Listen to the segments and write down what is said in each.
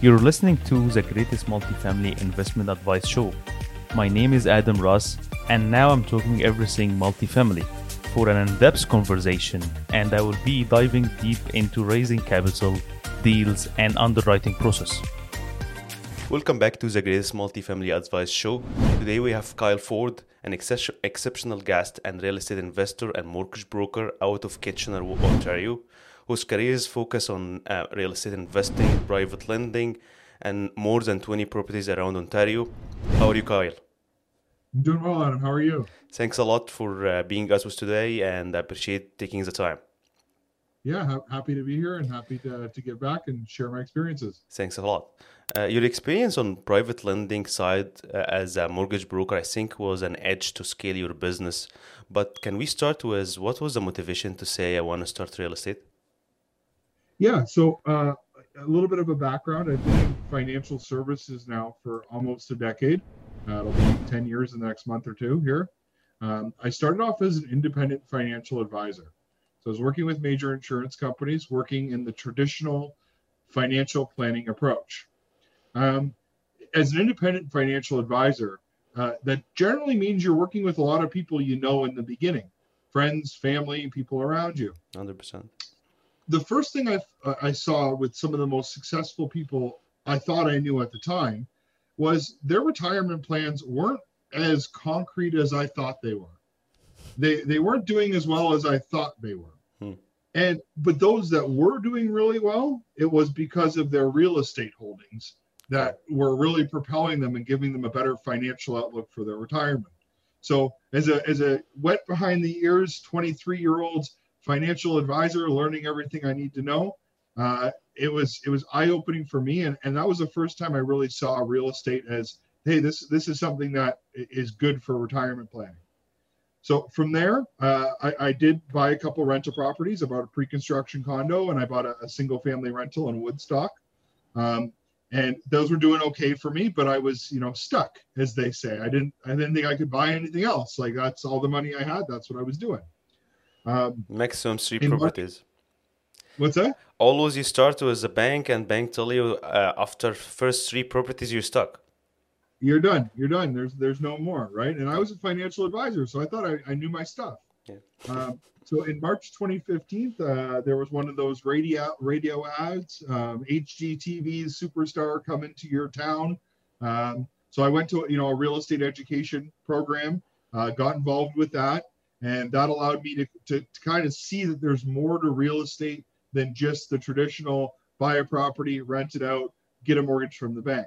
You're listening to the greatest multifamily investment advice show. My name is Adam Ras, and now I'm talking everything multifamily for an in depth conversation, and I will be diving deep into raising capital, deals, and underwriting process. Welcome back to the greatest multifamily advice show. Today we have Kyle Ford, an ex- exceptional guest and real estate investor and mortgage broker out of Kitchener, Ontario, whose careers focus on uh, real estate investing, private lending, and more than 20 properties around Ontario. How are you, Kyle? I'm doing well, Adam. How are you? Thanks a lot for uh, being us with today, and I appreciate taking the time. Yeah, ha- happy to be here and happy to, to get back and share my experiences. Thanks a lot. Uh, your experience on private lending side uh, as a mortgage broker, I think, was an edge to scale your business. But can we start with what was the motivation to say I want to start real estate? Yeah, so uh, a little bit of a background. I've been in financial services now for almost a decade. Uh, it'll be 10 years in the next month or two here. Um, I started off as an independent financial advisor. So I was working with major insurance companies, working in the traditional financial planning approach. Um, as an independent financial advisor, uh, that generally means you're working with a lot of people you know in the beginning friends, family, people around you. 100%. The first thing I, I saw with some of the most successful people I thought I knew at the time was their retirement plans weren't as concrete as I thought they were. They, they weren't doing as well as I thought they were. Hmm. And but those that were doing really well, it was because of their real estate holdings that were really propelling them and giving them a better financial outlook for their retirement. So as a as a wet behind the ears 23 year old financial advisor, learning everything I need to know, uh, it was it was eye opening for me, and and that was the first time I really saw real estate as hey this this is something that is good for retirement planning. So from there, uh, I, I, did buy a couple rental properties. I bought a pre-construction condo and I bought a, a single-family rental in Woodstock. Um, and those were doing okay for me but i was you know stuck as they say i didn't i didn't think i could buy anything else like that's all the money i had that's what i was doing um, maximum three properties. What's that? Always you start with a bank and bank tell you uh, after first three properties you're stuck. You're done. You're done. There's there's no more right? And i was a financial advisor so i thought i, I knew my stuff. Yeah. um, so in March 2015, uh, there was one of those radio radio ads, um, HGTV superstar coming to your town. Um, so I went to you know a real estate education program, uh, got involved with that, and that allowed me to, to, to kind of see that there's more to real estate than just the traditional buy a property, rent it out, get a mortgage from the bank.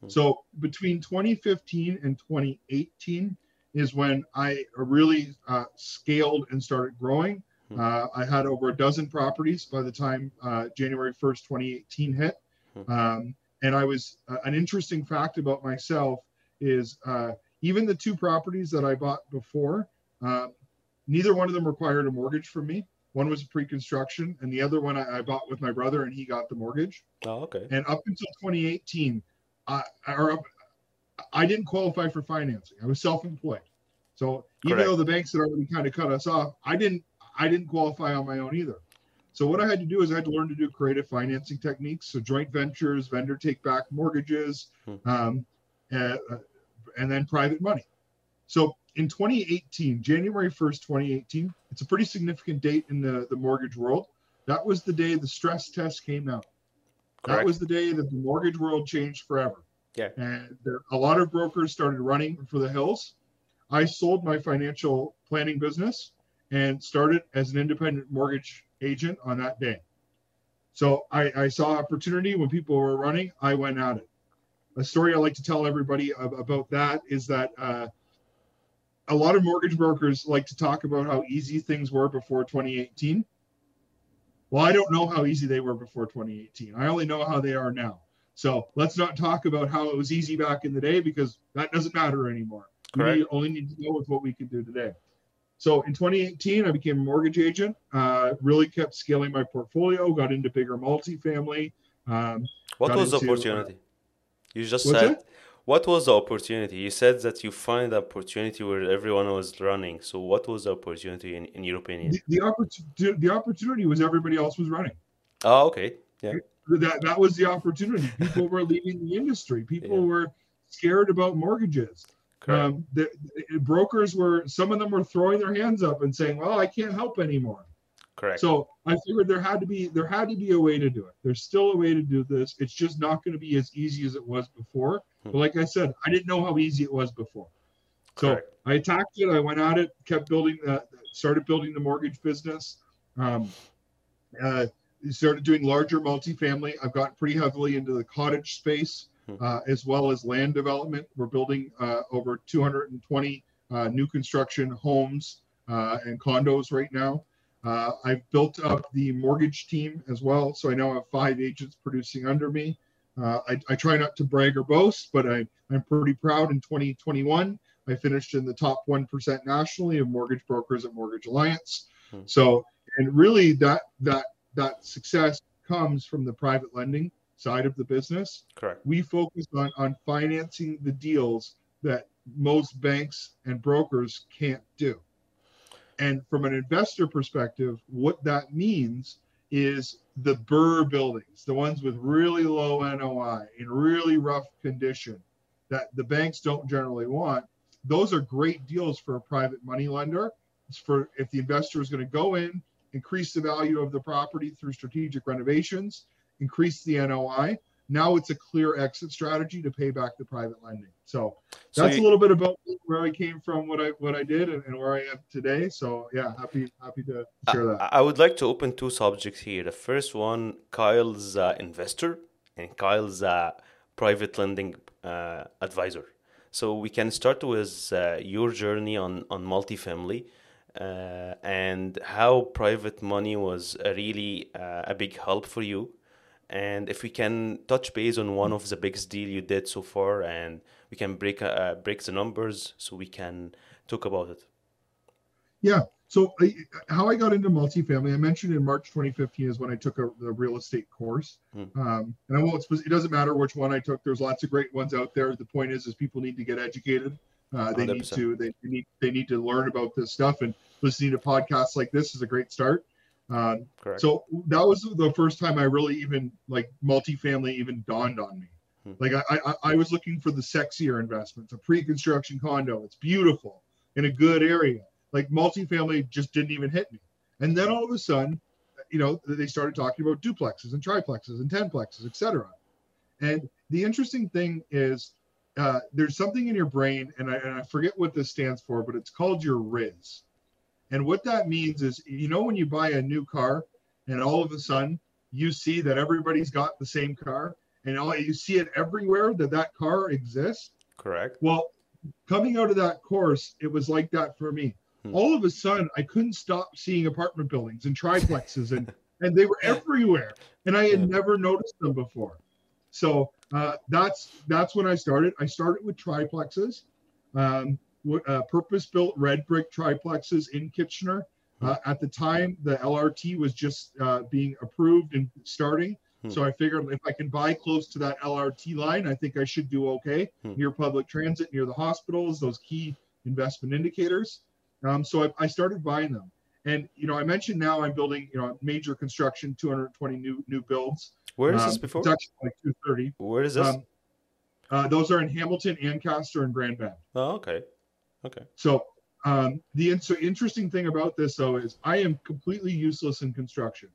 Hmm. So between 2015 and 2018, is when I really uh, scaled and started growing. Hmm. Uh, I had over a dozen properties by the time uh, January 1st, 2018 hit. Hmm. Um, and I was uh, an interesting fact about myself is uh, even the two properties that I bought before, um, neither one of them required a mortgage from me. One was pre-construction, and the other one I, I, bought with my brother, and he got the mortgage. Oh, okay. And up until 2018, I, or up, I didn't qualify for financing. I was self-employed. So even Correct. though the banks had already kind of cut us off, I didn't I didn't qualify on my own either. So what I had to do is I had to learn to do creative financing techniques, so joint ventures, vendor take back mortgages, hmm. um, and, uh, and then private money. So in 2018, January 1st, 2018, it's a pretty significant date in the, the mortgage world. That was the day the stress test came out. Correct. That was the day that the mortgage world changed forever. Yeah. And there, a lot of brokers started running for the hills. I sold my financial planning business and started as an independent mortgage agent on that day. So I, I saw opportunity when people were running, I went at it. A story I like to tell everybody about that is that uh, a lot of mortgage brokers like to talk about how easy things were before 2018. Well, I don't know how easy they were before 2018. I only know how they are now. So let's not talk about how it was easy back in the day because that doesn't matter anymore. Correct. We only need to go with what we can do today. So in 2018, I became a mortgage agent. Uh, really kept scaling my portfolio. Got into bigger multifamily. Um, what was into, the opportunity? Uh, you just said. It? What was the opportunity? You said that you find the opportunity where everyone was running. So what was the opportunity in, in your opinion? The, the, opportunity, the opportunity was everybody else was running. Oh, okay. Yeah. that that was the opportunity. People were leaving the industry. People Yeah. were scared about mortgages. Um, the, the brokers were some of them were throwing their hands up and saying, "Well, I can't help anymore." Correct. So I figured there had to be there had to be a way to do it. There's still a way to do this. It's just not going to be as easy as it was before. Hmm. But like I said, I didn't know how easy it was before. So Correct. I attacked it. I went at it. Kept building the started building the mortgage business. Um, uh, started doing larger multifamily. I've gotten pretty heavily into the cottage space Hmm. uh, as well as land development. We're building uh, over 220 uh, new construction homes uh, and condos right now. Uh, I've built up the mortgage team as well, so I now have five agents producing under me. Uh, I, I try not to brag or boast, but I, I'm pretty proud. In 2021, I finished in the top 1% nationally of mortgage brokers at Mortgage Alliance. Hmm. So, and really that that that success comes from the private lending side of the business Correct. we focus on on financing the deals that most banks and brokers can't do. And from an investor perspective, what that means is the burr buildings, the ones with really low NOI in really rough condition that the banks don't generally want. Those are great deals for a private money lender. It's for if the investor is going to go in, increase the value of the property through strategic renovations, increase the NOI, now it's a clear exit strategy to pay back the private lending. So So that's you- a little bit about where I came from, what I what I did, and, and where I am today. So yeah, happy happy to share that. I I would like to open two subjects here. The first one, Kyle's uh, investor and Kyle's uh, private lending uh, advisor. So we can start with uh, your journey on on multifamily uh, and how private money was a really uh, a big help for you. And if we can touch base on one of the biggest deal you did so far, and we can break uh, break the numbers so we can talk about it. Yeah. So I, how I got into multifamily, I mentioned in March 2015 is when I took a, the real estate course. Hmm. Um, and I won't. It doesn't matter which one I took. There's lots of great ones out there. The point is, is people need to get educated. Uh, they need 100%. to. They need. They need to learn about this stuff. And listening to podcasts like this is a great start. Um, so that was the first time I really even like multifamily even dawned on me. Hmm. Like I, I, I was looking for the sexier investments, a pre-construction condo. It's beautiful in a good area. Like multifamily just didn't even hit me. And then all of a sudden, you know, they started talking about duplexes and triplexes and tenplexes, etc. And the interesting thing is, uh, there's something in your brain, and I, and I forget what this stands for, but it's called your RIZ. And what that means is, you know, when you buy a new car, and all of a sudden you see that everybody's got the same car, and all you see it everywhere that that car exists. Correct. Well, coming out of that course, it was like that for me. Hmm. All of a sudden, I couldn't stop seeing apartment buildings and triplexes, and and they were everywhere, and I had never noticed them before. So uh, that's that's when I started. I started with triplexes, um, uh, purpose-built red brick triplexes in Kitchener. Uh, at the time, the LRT was just uh, being approved and starting. Hmm. So I figured if I can buy close to that LRT line, I think I should do okay Hmm. near public transit, near the hospitals, those key investment indicators. Um, so I, I started buying them. And you know, I mentioned now I'm building, you know, major construction, 220 new new builds. Where is this Um, before? It's actually like 230. Where is this? Um, uh, those are in Hamilton, Ancaster, and Grand Bend. oh, okay. Okay. So um, the in- so interesting thing about this though is I am completely useless in construction.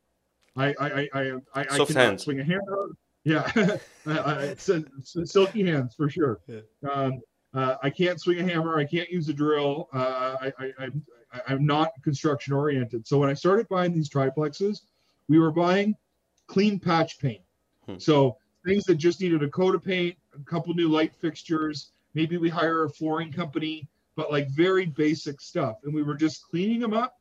I I I I am I, I Soft cannot hands. swing a hammer. Yeah, I, I, it's, a- it's a silky hands for sure. Yeah. Um, uh, I can't swing a hammer. I can't use a drill. Uh, I, I, I'm I- I'm not construction oriented. So when I started buying these triplexes, we were buying clean patch paint. Hmm. So things that just needed a coat of paint, a couple new light fixtures. Maybe we hire a flooring company, but like very basic stuff. And we were just cleaning them up,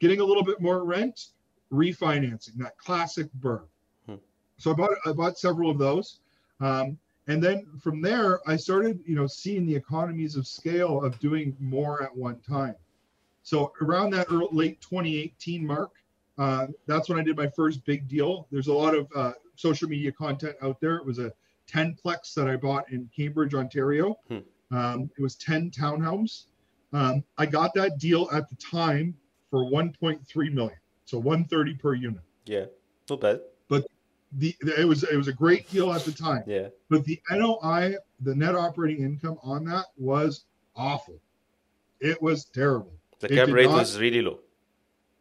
getting a little bit more rent, refinancing that classic burr. Hmm. So I bought I bought several of those. Um, and then from there, I started, you know, seeing the economies of scale of doing more at one time. So around that early, late 2018 mark, uh, that's when I did my first big deal. There's a lot of uh, social media content out there. It was a 10plex that I bought in Cambridge, Ontario. Hmm. Um, it was 10 townhomes. Um, I got that deal at the time for 1.3 million, so 130 per unit. Yeah. Not bad. But the it was it was a great deal at the time. Yeah. But the NOI, the net operating income on that was awful. It was terrible. The cap rate not- was really low.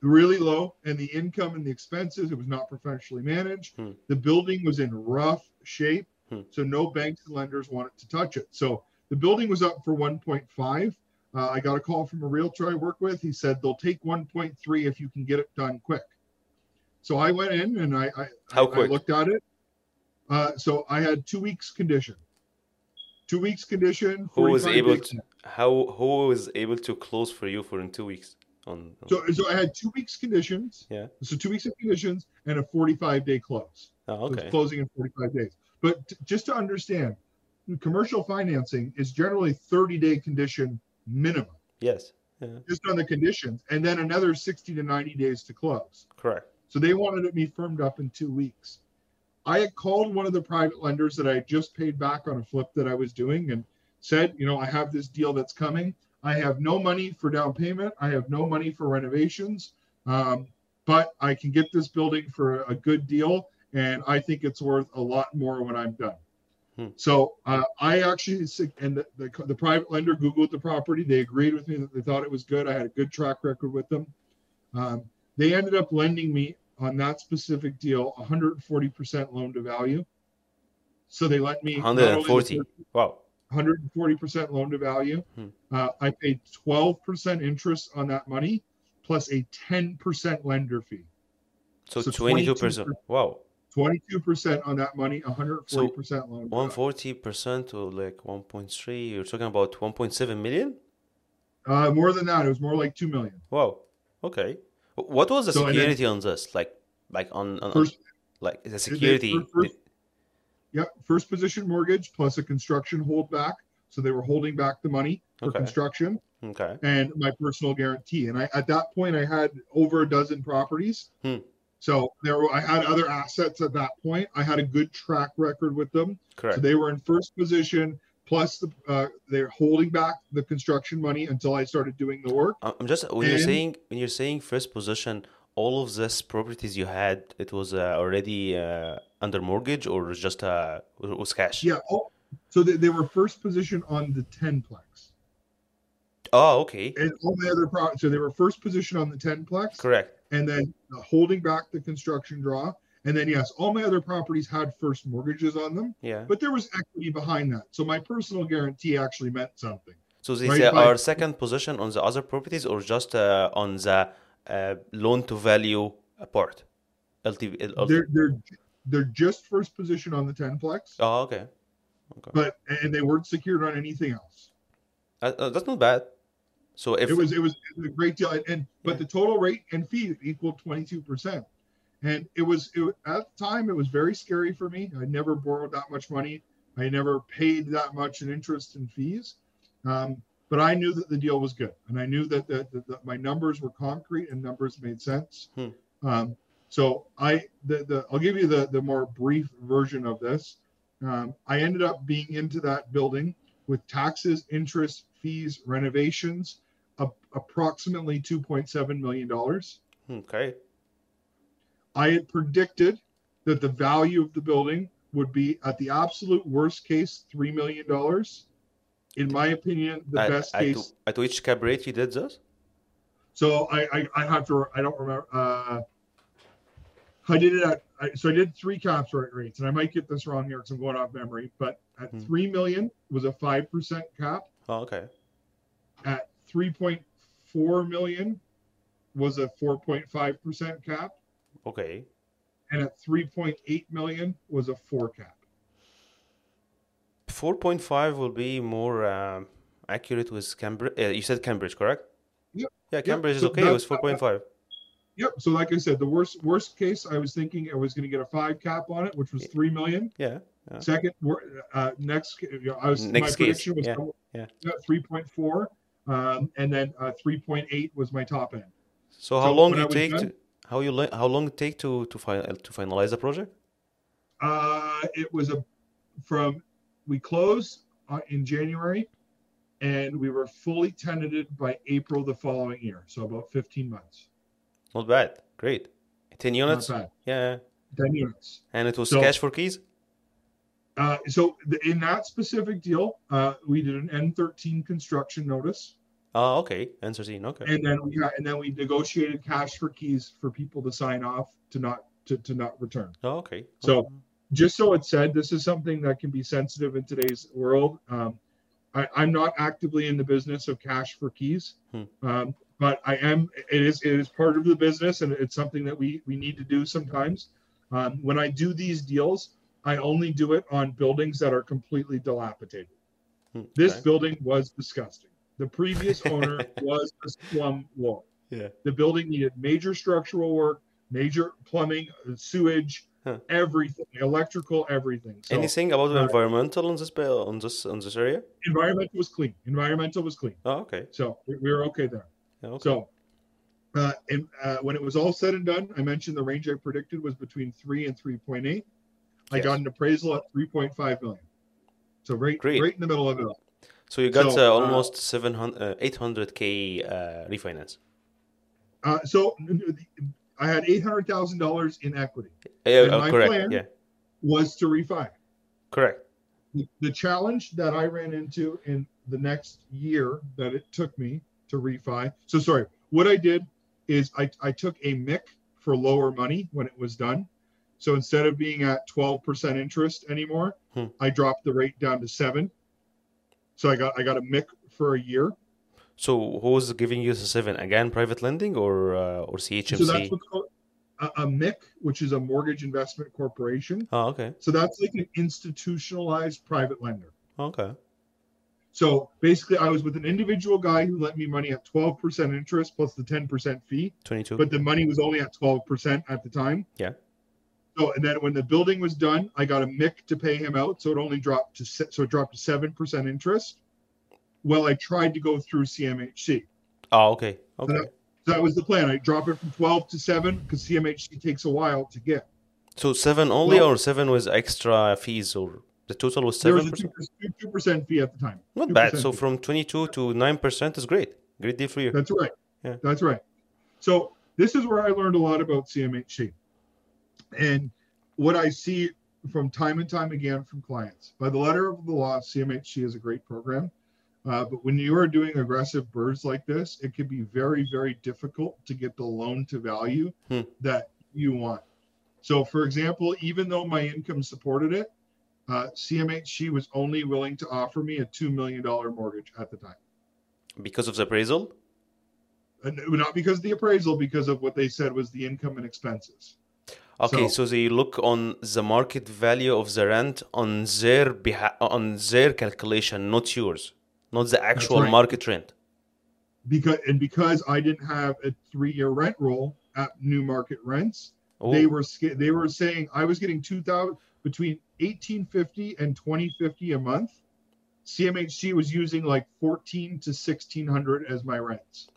really low and the income and the expenses it was not professionally managed Hmm. the building was in rough shape Hmm. so no banks and lenders wanted to touch it so the building was up for 1.5 uh, i got a call from a realtor i work with he said they'll take 1.3 if you can get it done quick so i went in and i i, How I looked at it uh, so i had two weeks condition two weeks condition Who was able days. to how who was able to close for you for in two weeks? On, on- so, so i had two weeks conditions Yeah. so two weeks of conditions and a 45 day close oh, okay. it's closing in 45 days. But t- just to understand, commercial financing is generally 30 day condition minimum, Yes. Yeah. just on the conditions, and then another 60 to 90 days to close. Correct. So they wanted it me firmed up in two weeks. I had called one of the private lenders that I had just paid back on a flip that I was doing and said, you know, I have this deal that's coming. I have no money for down payment. I have no money for renovations. Um, but I can get this building for a good deal. And I think it's worth a lot more when I'm done. Hmm. So uh, I actually, and the, the, the private lender Googled the property. They agreed with me that they thought it was good. I had a good track record with them. Um, they ended up lending me on that specific deal 140% loan to value. So they let me not only 140. first- Wow. 140% loan to value. Hmm. Uh, I paid 12% interest on that money plus a 10% lender fee. So So twenty-two percent. 22%. Wow. 22% on that money, 140% loan. to One value. forty percent to like one point three. You're talking about one point seven million. Uh, more than that, it was more like 2 million. Wow. Okay. What was the So, and then- security on this? Like, like on, on, First, like the security. first- yeah, first position mortgage plus a construction holdback. So they were holding back the money for Okay. construction. Okay. and my personal guarantee. And I at that point I had over a dozen properties. Hmm. So there were, I had other assets at that point. I had a good track record with them. Correct. So they were in first position. Plus the uh, they're holding back the construction money until I started doing the work. I'm just when you're saying when you're saying first position, all of this properties you had, it was uh, already uh, under mortgage or just uh, was cash. Yeah. Oh, so they, they were first position on the tenplex, Oh, okay. and all my other pro. So they were first position on the tenplex. Correct. And then uh, holding back the construction draw. And then, yes, all my other properties had first mortgages on them, Yeah. but there was equity behind that. So my personal guarantee actually meant something. So these Right, but- second position on the other properties or just uh, on the uh, loan to value part? LTV. L- They're they're they're just first position on the tenplex, Oh, okay. Okay. but and they weren't secured on anything else. Uh, uh, that's not bad. So if It was it was a great deal, and, and but Yeah. the total rate and fee equaled twenty two percent, and it was it, at the time it was very scary for me. I never borrowed that much money. I never paid that much in interest and fees, um, but I knew that the deal was good, and I knew that that, that, that my numbers were concrete and numbers made sense. Hmm. Um, so I the, the I'll give you the the more brief version of this. Um, I ended up being into that building with taxes, interest, fees, renovations, approximately $2.7 million. okay, I had predicted that the value of the building would be, at the absolute worst case, $3 million. In my opinion, the at, best at, case. at which cap rate you did this? So I, I, I have to, I don't remember. Uh, I did it at, I, so I did three caps rate rates, and I might get this wrong here because I'm going off memory, but at Hmm. 3 million was a 5% cap. Oh, okay. at 3.4 million was a 4.5% cap Okay. and at 3.8 million was a 4 cap 4.5 will be more um, accurate with Cambridge. Uh, you said Cambridge, correct? Yep. Yeah, Cambridge is So okay It was 4.5. yep so like i said the worst worst case i was thinking i was going to get a 5 cap on it which was 3 million Yeah. Second wor- uh, next i was Next my case, prediction was yeah, yeah. 3.4 um, and then uh, 3.8 was my top end So how So long when I you take done- to how you how long it take to to fi- to finalize the project? Uh, it was a from we closed uh, in January, and we were fully tenanted by April the following year. So about 15 months. Not bad. Great. 10 Not units? bad. Yeah. 10 units. And it was So- cash for keys? Uh, so the, in that specific deal, uh, we did an N13 construction notice, Oh, okay. N13, okay. and then we got, and then we negotiated cash for keys for people to sign off to not to, to not return. Oh, okay. So- Just so it's said, this is something that can be sensitive in today's world. Um, I, I'm not actively in the business of cash for keys, Hmm. um, but I am. It is it is part of the business, and it's something that we we need to do sometimes. Um, when I do these deals, I only do it on buildings that are completely dilapidated. Hmm, This building was disgusting. The previous owner was a slum lord. Yeah. The building needed major structural work, major plumbing, uh, sewage, Huh. everything, electrical, everything. So Anything about the uh, environmental on this on this on this area? environmental was clean. Environmental was clean. Oh, okay. So we, we were okay there. Okay. So uh, and uh, when it was all said and done, I mentioned the range I predicted was between three and three point eight. I Yes. got an appraisal at three point five million. So right, Great. right in the middle of it all. So you got So, uh, uh, almost 700, uh, 800k uh, refinance. Uh, so I had eight hundred thousand dollars in equity. Yeah, And uh, my correct. plan- Yeah, Was to refi. correct. The- The challenge that I ran into in the next year that it took me to refi. So sorry, what I did is I, I took a MIC for lower money when it was done. So instead of being at 12% interest anymore, Hmm. I dropped the rate down to seven. So I got I got a MIC for a year. So who's giving you the seven again? Private lending or uh, or CHMC? So that's what's called a, a MIC, which is a mortgage investment corporation. oh, okay. So that's like an institutionalized private lender. Okay. So basically, I was with an individual guy who lent me money at 12% interest plus the 10% fee, 22. but the money was only at 12% at the time. Yeah. So and then when the building was done, I got a MIC to pay him out, so it only dropped to se- so it dropped to seven percent interest. Well, I tried to go through CMHC. oh, okay. Okay. So that was the plan. I drop it from 12 to seven because CMHC takes a while to get. So seven only Well- or seven with extra fees or the total was seven. There was a percent? two percent fee at the time. Not bad. So fee. from 22 to 9% is great. Great deal for you. That's right. Yeah. That's right. So this is where I learned a lot about CMHC. And what I see from time and time again from clients, by the letter of the law, CMHC is a great program. Uh, but when you are doing aggressive birds like this, it can be very, very difficult to get the loan to value Hmm. that you want. So, for example, even though my income supported it, uh, CMHC was only willing to offer me a $2 million mortgage at the time. Because of the appraisal? And not because of the appraisal, because of what they said was the income and expenses. Okay, So- so they look on the market value of the rent on their beha- on their calculation, not yours, not the actual right. market rent. Because and because I didn't have a three-year rent roll at new market rents, Oh, they were they were saying I was getting two thousand between eighteen fifty and twenty fifty a month. CMHC was using like fourteen to sixteen hundred as my rents.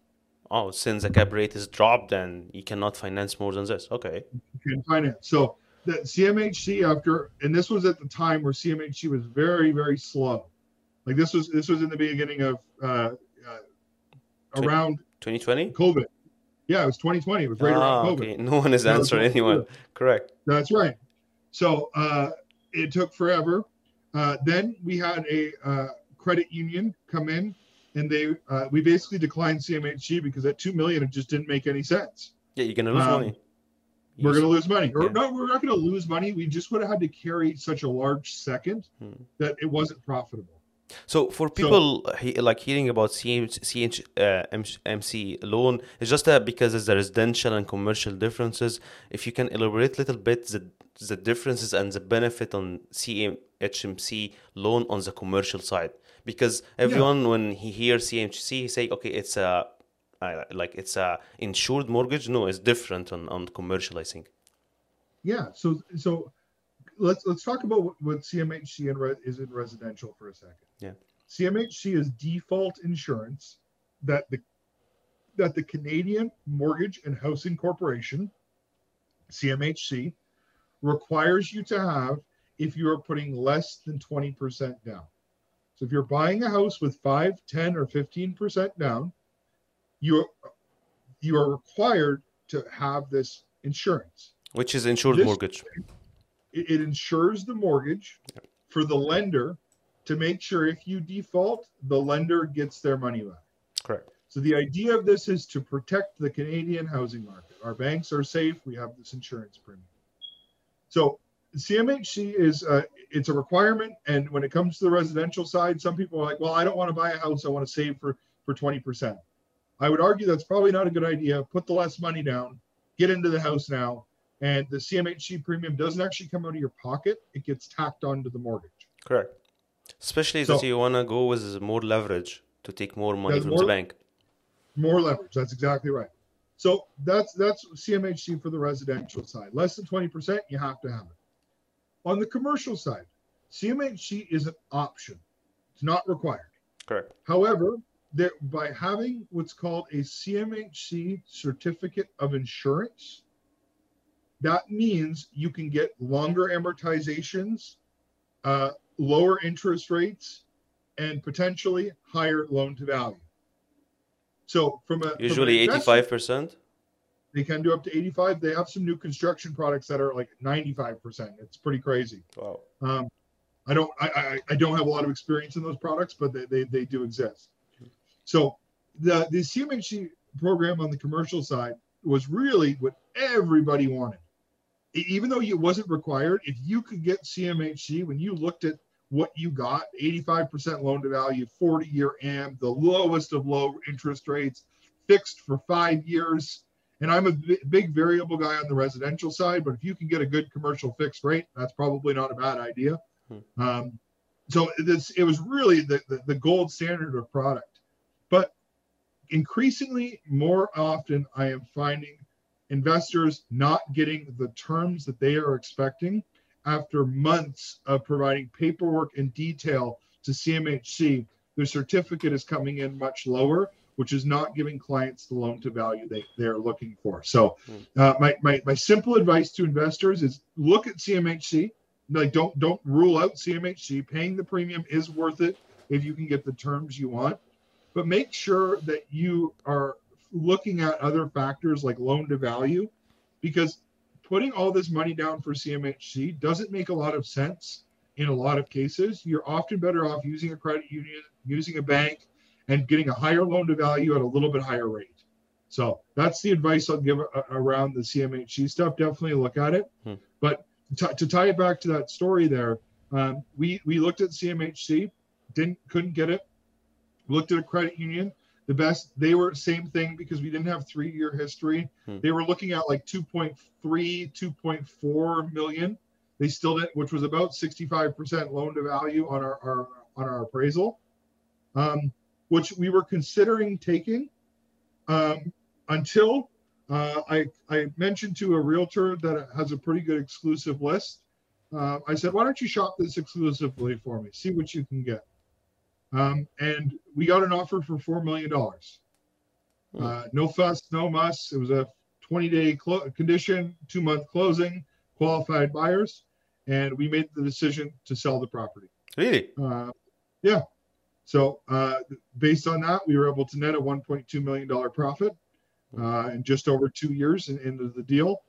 Oh, since the cap rate is dropped, then you cannot finance more than this. Okay. in finance. So the CMHC after, and this was at the time where CMHC was very, very slow. Like this was this was in the beginning of uh, uh, around 2020? COVID. Yeah, it was 2020. It was right ah, around COVID. okay. No one is answering anyone. Correct. That's right. So uh, it took forever. Uh, then we had a uh, credit union come in, and they uh, we basically declined CMHC because at two million it just didn't make any sense. Yeah, you're gonna lose Um, money. We're You going to lose money. Or Yeah. no, we're not going to lose money. We just would have had to carry such a large second Hmm. that it wasn't profitable. So for people he, like hearing about CH, CH, uh, MC, loan, it's just that because it's the residential and commercial differences. If you can elaborate a little bit the the differences and the benefit on CHMC loan on the commercial side, because everyone when he hears CMHC, he say, okay, it's a like it's a insured mortgage. No, it's different on on commercial. I think. Yeah. So so let's let's talk about what, what CMHC and re- is in residential for a second. Yeah. CMHC is default insurance that the that the Canadian Mortgage and Housing Corporation, CMHC, requires you to have if you are putting less than 20% down. So if you're buying a house with 5, 10, or 15% down, you are, you are required to have this insurance. which is insured This- mortgage. it, it insures the mortgage for the lender to make sure if you default, the lender gets their money back. Correct. So the idea of this is to protect the Canadian housing market. Our banks are safe. We have this insurance premium. So CMHC is uh, it's a requirement, and when it comes to the residential side, some people are like, "Well, I don't want to buy a house. I want to save for for twenty percent." I would argue that's probably not a good idea. Put the less money down, get into the house now, and the CMHC premium doesn't actually come out of your pocket; it gets tacked onto the mortgage. Correct. Especially So- that you wanna go with more leverage to take more money from more- the bank. More leverage. That's exactly right. So that's that's CMHC for the residential side. Less than 20%, you have to have it. On the commercial side, CMHC is an option. It's not required. Correct. However, by having what's called a CMHC certificate of insurance, that means you can get longer amortizations, uh, lower interest rates, and potentially higher loan to value. So from a Usually investor- eighty-five percent. They can do up to 85. They have some new construction products that are like 95%. It's pretty crazy. Wow. Um, I don't I, I I don't have a lot of experience in those products, but they, they, they do exist. So the the CMHC program on the commercial side was really what everybody wanted. Even though it wasn't required, if you could get CMHC, when you looked at what you got, 85% loan to value, 40 year AM, the lowest of low interest rates, fixed for five years. And I'm a big variable guy on the residential side, but if you can get a good commercial fixed rate, that's probably not a bad idea. Hmm. Um, so this it was really the, the, the gold standard of product. But increasingly more often, I am finding investors not getting the terms that they are expecting after months of providing paperwork and detail to CMHC. Their certificate is coming in much lower, which is not giving clients the loan to value they, they're looking for. So, uh, my, my, my simple advice to investors is look at CMHC. Like, don't don't rule out CMHC. Paying the premium is worth it if you can get the terms you want, but make sure that you are looking at other factors like loan to value, because putting all this money down for CMHC doesn't make a lot of sense in a lot of cases. You're often better off using a credit union, using a bank, and getting a higher loan to value at a little bit higher rate. So that's the advice I'll give a- around the CMHC stuff. Definitely look at it. Hmm. But to, to tie it back to that story there, um, we we looked at CMHC, didn't couldn't get it. Looked at a credit union. The best they were same thing because we didn't have three year history. Hmm. They were looking at like 2.3, 2.4 million. They still didn't, which was about 65% loan to value on our, our on our appraisal, um, which we were considering taking um, until uh, I I mentioned to a realtor that has a pretty good exclusive list. Uh, I said, why don't you shop this exclusively for me? See what you can get. Um, and we got an offer for four million dollars. Hmm. Uh, no fuss, no muss. It was a 20 day clo- condition, two month closing, qualified buyers, and we made the decision to sell the property. Really? Uh, yeah. So uh, based on that, we were able to net a 1.2 million dollar profit uh, in just over two years in, into the deal,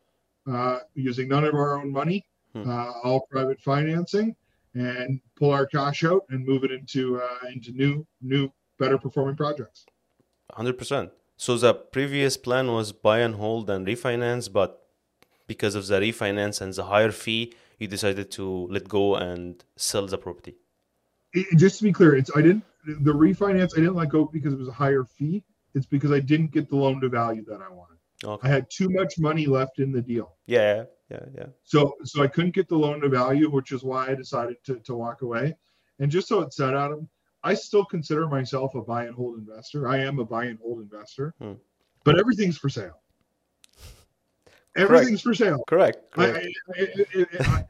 uh, using none of our own money, Hmm. uh, all private financing, and pull our cash out and move it into uh, into new new better performing projects. Hundred percent. So the previous plan was buy and hold and refinance, but because of the refinance and the higher fee, you decided to let go and sell the property. It, just to be clear, it's I didn't the refinance I didn't let go because it was a higher fee. It's because I didn't get the loan to value that I wanted. Okay. I had too much money left in the deal. Yeah, yeah, yeah. So so I couldn't get the loan to value, which is why I decided to, to walk away. And just so it's said, Adam, I still consider myself a buy and hold investor. I am a buy and hold investor, Hmm. but everything's for sale. Everything's for sale. Correct. Correct. I, I- I- I-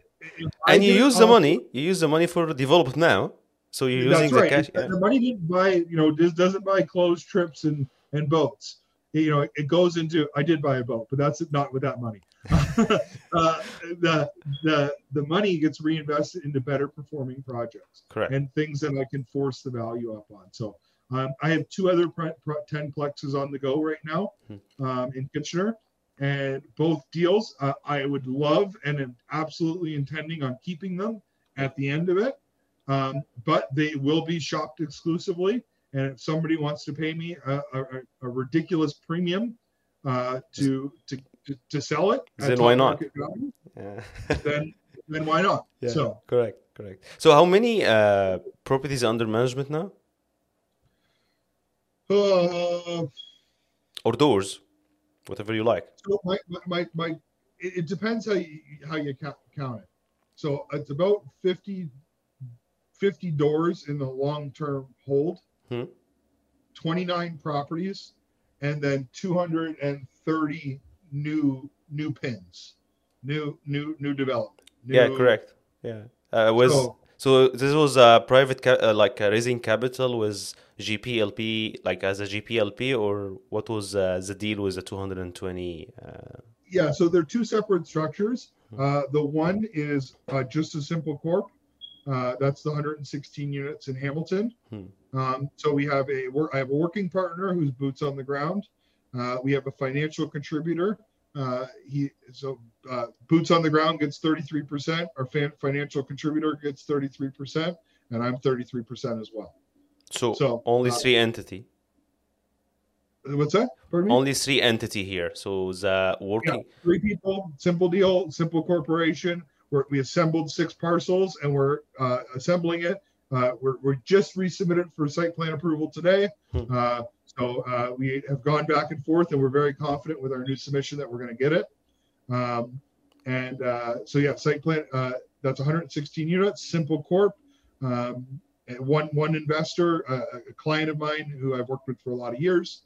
I and you use the money. You use the money for development now. So you're using the right. cash. The- Yeah. The money didn't buy, you know, this doesn't buy clothes, trips, and and boats. You know, it goes into. I did buy a boat, but that's not with that money. uh, the the the money gets reinvested into better performing projects Correct. and things that I can force the value up on. So um, I have two other pre- pre- ten plexes on the go right now Hmm. um, in Kitchener. and both deals uh, I would love and am absolutely intending on keeping them at the end of it. Um, but they will be shopped exclusively. And if somebody wants to pay me a, a, a ridiculous premium uh, to, to to to sell it, Then why not? value, Yeah. then then why not? Yeah, So correct, correct. So how many uh, properties under management now? uh, Or doors? Whatever you like. So my my my, my it, depends how you how you count, count it. So it's about 50, 50 doors in the long term hold, Hmm. 29 properties, and then 230 new new pins, new new new development. New, Yeah, correct. Yeah. Uh, was So- so this was a private ca- uh, like uh, raising capital was GPLP like as a GPLP or what was uh, the deal with the 220 uh, Yeah, so they're two separate structures. Uh, the one is uh, just a simple corp. Uh, that's the 116 units in Hamilton. Hmm. Um, so we have a I have a working partner who's boots on the ground. Uh, we have a financial contributor. Uh, he so uh, boots on the ground gets 33%. Our fan, financial contributor gets 33%, and I'm 33% as well. so, So, only uh, three entity What's that? Pardon me? only three entity here so the working three people, simple deal, simple corporation. We're, we assembled six parcels and we're uh, assembling it. Uh, we're, we're just resubmitted for site plan approval today. Hmm. Uh, so uh, we have gone back and forth and we're very confident with our new submission that we're going to get it. Um, and uh, so yeah, site plan, uh, that's 116 units, simple corp. Um, and one, one investor, uh, a client of mine who I've worked with for a lot of years.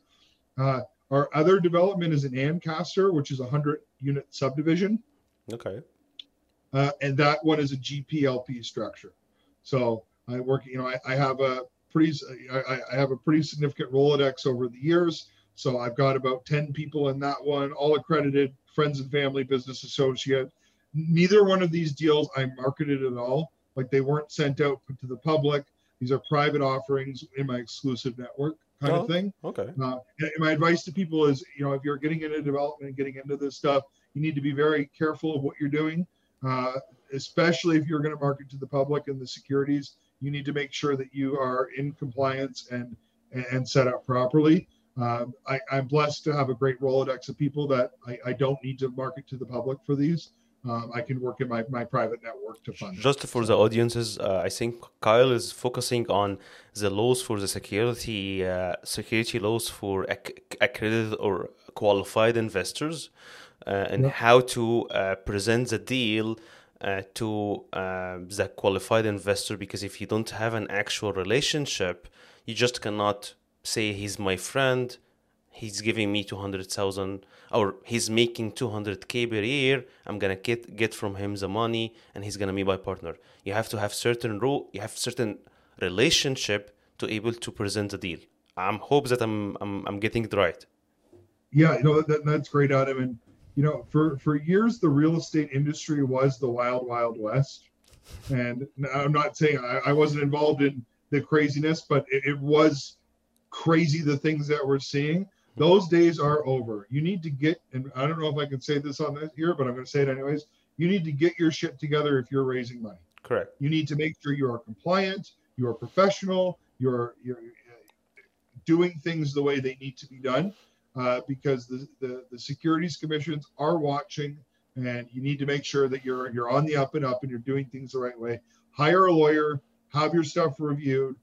Uh, our other development is in Ancaster, which is a 100 unit subdivision. okay Uh, and that one is a GPLP structure. So I work, you know, I, I have a pretty, I, I have a pretty significant Rolodex over the years. So I've got about 10 people in that one, all accredited friends and family business associate. Neither one of these deals I marketed at all. Like they weren't sent out to the public. These are private offerings in my exclusive network kind Oh. of thing. okay Uh, and my advice to people is, you know, if you're getting into development and getting into this stuff, you need to be very careful of what you're doing, uh, especially if you're going to market to the public and the securities. You need to make sure that you are in compliance and and set up properly. Um, I, I'm blessed to have a great Rolodex of people that I, I don't need to market to the public for these. Um, I can work in my, my private network to fund. Just for the audiences, uh, I think Kyle is focusing on the laws for the security uh, security laws for ac- accredited or qualified investors, and Yeah. how to uh, present the deal uh, to uh, the qualified investor. Because if you don't have an actual relationship, you just cannot say he's my friend. He's giving me two hundred thousand, or he's making two hundred k per year. I'm gonna get get from him the money, and he's gonna be my partner. You have to have certain rule. You have certain relationship to able to present the deal. I'm hope that I'm I'm, I'm getting it right. Yeah, you know that, that's great, Adam. And you know, for for years, the real estate industry was the wild, wild west. And I'm not saying I, I wasn't involved in the craziness, but it, it was crazy the things that we're seeing. Those days are over. You need to get, and I don't know if I can say this on this here, but I'm going to say it anyways. You need to get your shit together if you're raising money. Correct. You need to make sure you are compliant, you are professional, you're you're uh, doing things the way they need to be done, uh, because the, the the securities commissions are watching, and you need to make sure that you're you're on the up and up and you're doing things the right way. Hire a lawyer, have your stuff reviewed,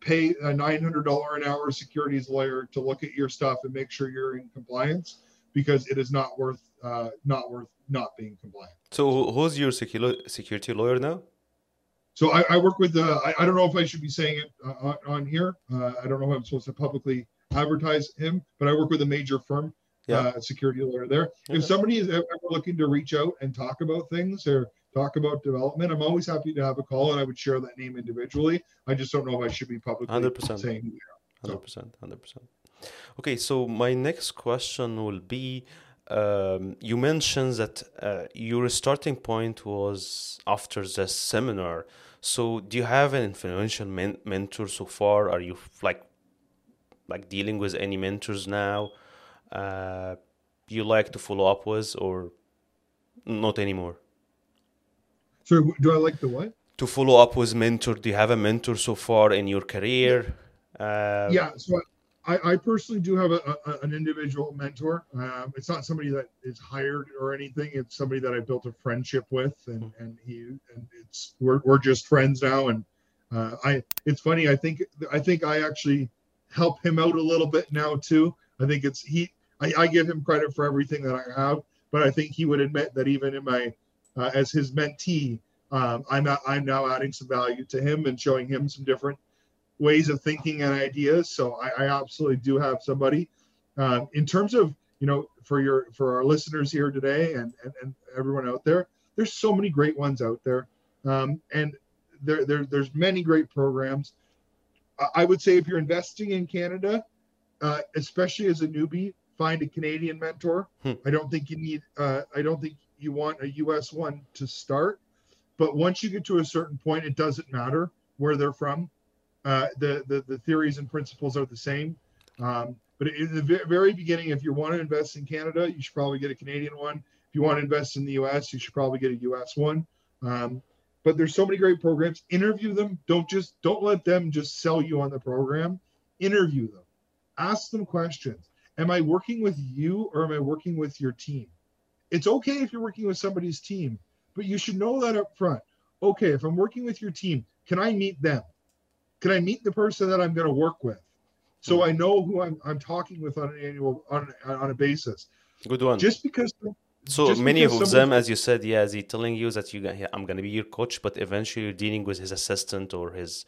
pay a nine hundred dollar an hour securities lawyer to look at your stuff and make sure you're in compliance, because it is not worth uh, not worth not being compliant. So who's your secu- security lawyer now? So I, I work with uh, I, I don't know if I should be saying it uh, on, on here. Uh, I don't know if I'm supposed to publicly advertise him, but I work with a major firm, Yeah. uh, security lawyer there. If somebody is ever looking to reach out and talk about things or talk about development, I'm always happy to have a call and I would share that name individually. I just don't know if I should be publicly 100%. saying who they are. Hundred percent, hundred percent. Okay, so my next question will be: um, You mentioned that uh, your starting point was after the seminar. So, do you have an influential men- mentor so far? Are you like like dealing with any mentors now? Uh, you like to follow up with, or not anymore? So do I like the what? To follow up with mentor. Do you have a mentor so far in your career? Uh, yeah. So I, I personally do have a, a an individual mentor. Um, it's not somebody that is hired or anything. It's somebody that I built a friendship with, and and he and it's we're we're just friends now. And uh, I it's funny. I think I think I actually help him out a little bit now too. I think it's he. I, I give him credit for everything that I have, but I think he would admit that even in my uh, as his mentee, um, I'm not, I'm now adding some value to him and showing him some different ways of thinking and ideas. So I, I absolutely do have somebody. Um, in terms of you know for your for our listeners here today and, and, and everyone out there, there's so many great ones out there, um, and there, there there's many great programs. I would say if you're investing in Canada, uh, especially as a newbie, find a Canadian mentor. Hmm. I don't think you need. Uh, I don't think you want a U.S. one to start. But once you get to a certain point, it doesn't matter where they're from. Uh, the, the the theories and principles are the same. Um, but in the very beginning, if you want to invest in Canada, you should probably get a Canadian one. If you want to invest in the U.S., you should probably get a U.S. one. Um, but there's so many great programs. Interview them. Don't just don't let them just sell you on the program. Interview them. Ask them questions. Am I working with you or am I working with your team? It's okay if you're working with somebody's team, but you should know that up front. Okay, if I'm working with your team, can I meet them? Can I meet the person that I'm going to work with? So hmm. I know who I'm, I'm talking with on an annual on, on a basis. Good one. Just because so Just many of them, as you said, yeah, is he telling you that you I'm going to be your coach, but eventually you're dealing with his assistant or his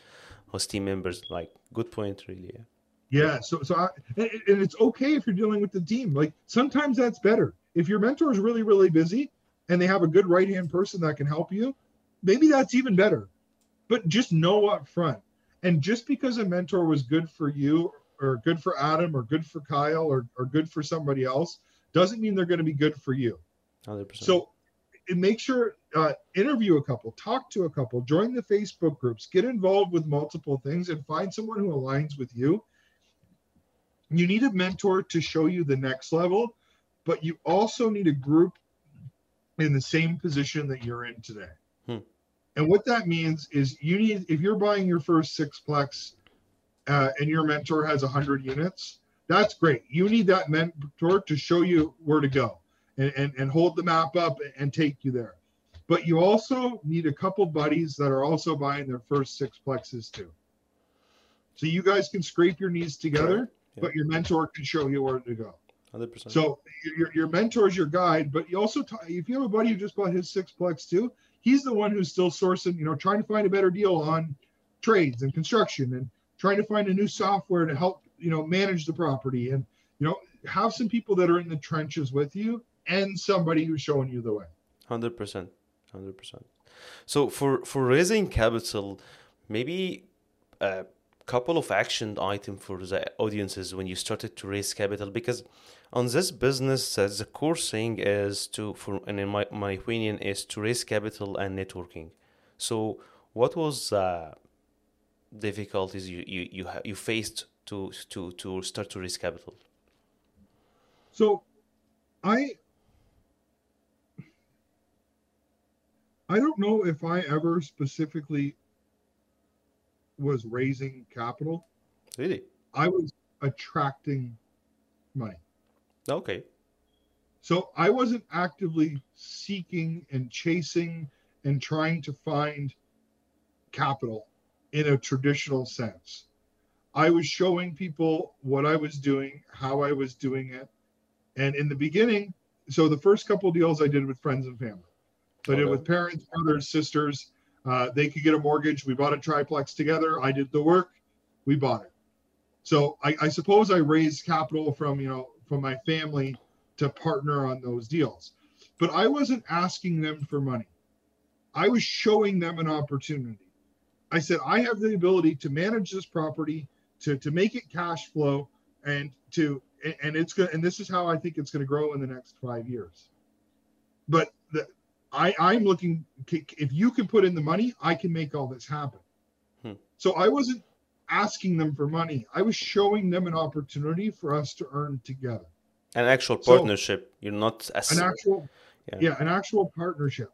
his team members. Like, good point, really. Yeah. Yeah. So, so I, and, and it's okay if you're dealing with the team. Like sometimes that's better. If your mentor is really, really busy and they have a good right hand person that can help you, maybe that's even better. But just know up front. And just because a mentor was good for you or good for Adam or good for Kyle or, or good for somebody else doesn't mean they're going to be good for you. 100%. So make sure uh, interview a couple, talk to a couple, join the Facebook groups, get involved with multiple things, and find someone who aligns with you you need a mentor to show you the next level, but you also need a group in the same position that you're in today. Hmm. And what that means is you need, if you're buying your first sixplex uh, and your mentor has 100 units, that's great. You need that mentor to show you where to go and, and, and hold the map up and take you there. But you also need a couple buddies that are also buying their first sixplexes too. So you guys can scrape your knees together but your mentor can show you where to go. 100%. So your, your mentor is your guide, but you also, t- if you have a buddy who just bought his sixplex too, he's the one who's still sourcing, you know, trying to find a better deal on trades and construction and trying to find a new software to help, you know, manage the property and, you know, have some people that are in the trenches with you and somebody who's showing you the way. 100%. 100%. So for, for raising capital, maybe a couple of action item for the audiences when you started to raise capital because on this business uh, the core thing is to for and in my, my opinion is to raise capital and networking so what was uh, difficulties you you you, you faced to to to start to raise capital so i i don't know if i ever specifically was raising capital. Really? I was attracting money. Okay. So I wasn't actively seeking and chasing and trying to find capital in a traditional sense. I was showing people what I was doing, how I was doing it. And in the beginning, so the first couple deals I did with friends and family. So I did with parents, brothers, sisters, uh, they could get a mortgage. We bought a triplex together. I did the work. We bought it. So I, I suppose I raised capital from you know from my family to partner on those deals, but I wasn't asking them for money. I was showing them an opportunity. I said I have the ability to manage this property, to to make it cash flow, and to and it's going and this is how I think it's going to grow in the next five years. But the, I, I'm looking, if you can put in the money, I can make all this happen. Hmm. So I wasn't asking them for money. I was showing them an opportunity for us to earn together. An actual So- partnership. You're not as an actual Yeah. yeah. an actual partnership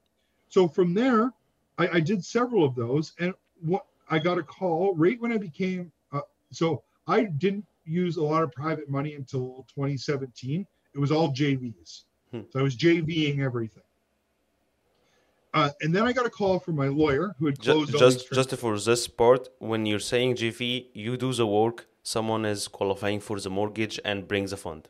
so from there I, I did several of those and what i got a call right when i became so i didn't use a lot of private money until 2017 it was all jvs Hmm. so i was jving everything uh, and then i got a call from my lawyer who had closed all just just for this part, when you're saying JV, you do the work, someone is qualifying for the mortgage and brings the fund.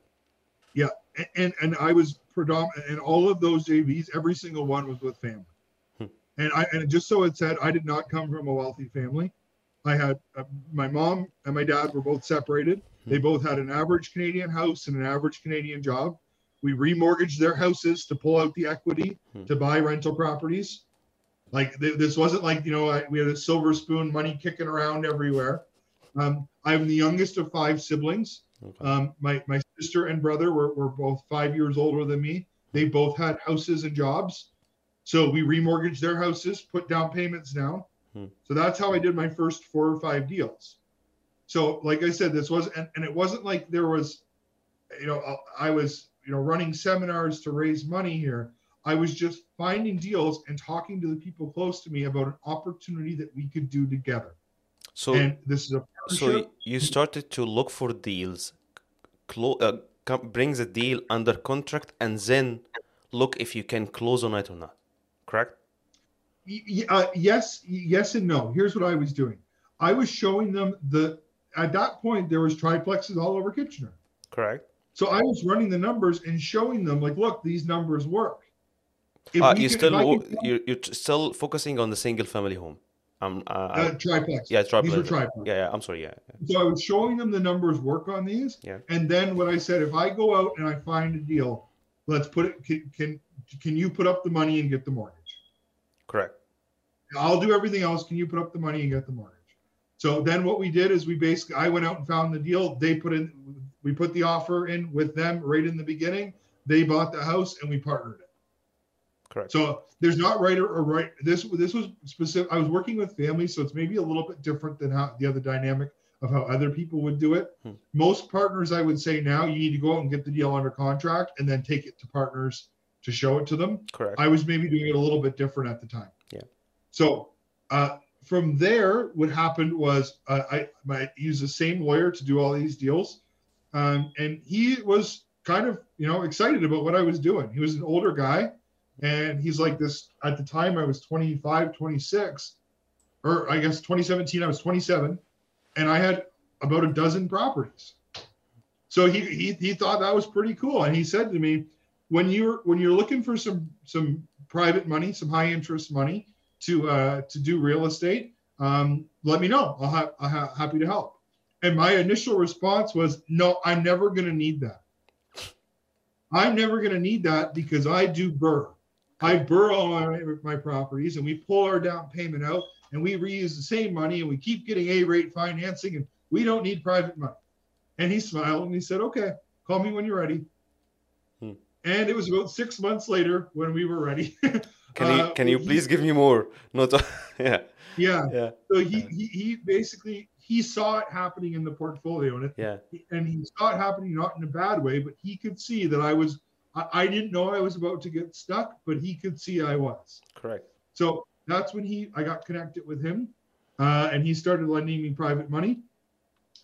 Yeah, a- and and I was predominant, and all of those JVs, every single one was with family. Hmm. And I and just so it said, I did not come from a wealthy family. I had uh, my mom and my dad were both separated. They Hmm. both had an average Canadian house and an average Canadian job. We remortgaged their houses to pull out the equity Hmm. to buy rental properties. Like th- this wasn't like you know I, we had a silver spoon money kicking around everywhere. Um, I'm the youngest of five siblings. Okay. Um, my my sister and brother were, were both five years older than me. They both had houses and jobs, so we remortgaged their houses, put down payments down. Hmm. So that's how I did my first four or five deals. So like I said, this was and, and it wasn't like there was, you know, I was you know running seminars to raise money here. I was just finding deals and talking to the people close to me about an opportunity that we could do together. So and this is a so you started to look for deals, clo- uh, com- bring the deal under contract, and then look if you can close on it or not. Correct? Uh, yes, yes, and no. Here's what I was doing. I was showing them the. At that point, there was triplexes all over Kitchener. Correct. So I was running the numbers and showing them, like, look, these numbers work. Uh, you still if I wo- can- you're, you're still focusing on the single family home. Um, uh, uh, triplex. yeah, These were triplex. triplex. Yeah, yeah. I'm sorry. Yeah, yeah. So I was showing them the numbers work on these. Yeah. And then what I said, if I go out and I find a deal, let's put it. Can can, can you put up the money and get the mortgage? correct. I'll do everything else. Can you put up the money and get the mortgage? So then what we did is we basically I went out and found the deal. They put in we put the offer in with them right in the beginning. They bought the house and we partnered it. Correct. So there's not right or, or right. This this was specific. I was working with families, so it's maybe a little bit different than how the other dynamic of how other people would do it. Hmm. Most partners, I would say now, you need to go out and get the deal under contract and then take it to partners to show it to them. Correct. I was maybe doing it a little bit different at the time. So uh, from there, what happened was uh, I, I used the same lawyer to do all these deals, um, and he was kind of you know excited about what I was doing. He was an older guy, and he's like this. At the time, I was 25, 26, or I guess 2017, I was 27, and I had about a dozen properties. So he, he he thought that was pretty cool, and he said to me, when you're when you're looking for some some private money, some high interest money to uh, to do real estate, um, let me know. I'll ha- I'm ha- happy to help. And my initial response was, no, I'm never going to need that. I'm never going to need that because I do BRRRR. I BRRRR all my, my properties and we pull our down payment out and we reuse the same money and we keep getting A rate financing and we don't need private money. And he smiled and he said, okay, call me when you're ready. Hmm. And it was about six months later when we were ready. Can you Uh, can you he- please give me more? Not yeah yeah. yeah So he, he, he basically, he saw it happening in the portfolio and it, yeah and he saw it happening not in a bad way, but he could see that I was, I, I didn't know I was about to get stuck, but he could see I was. correct. So that's when he, I got connected with him, uh, and he started lending me private money.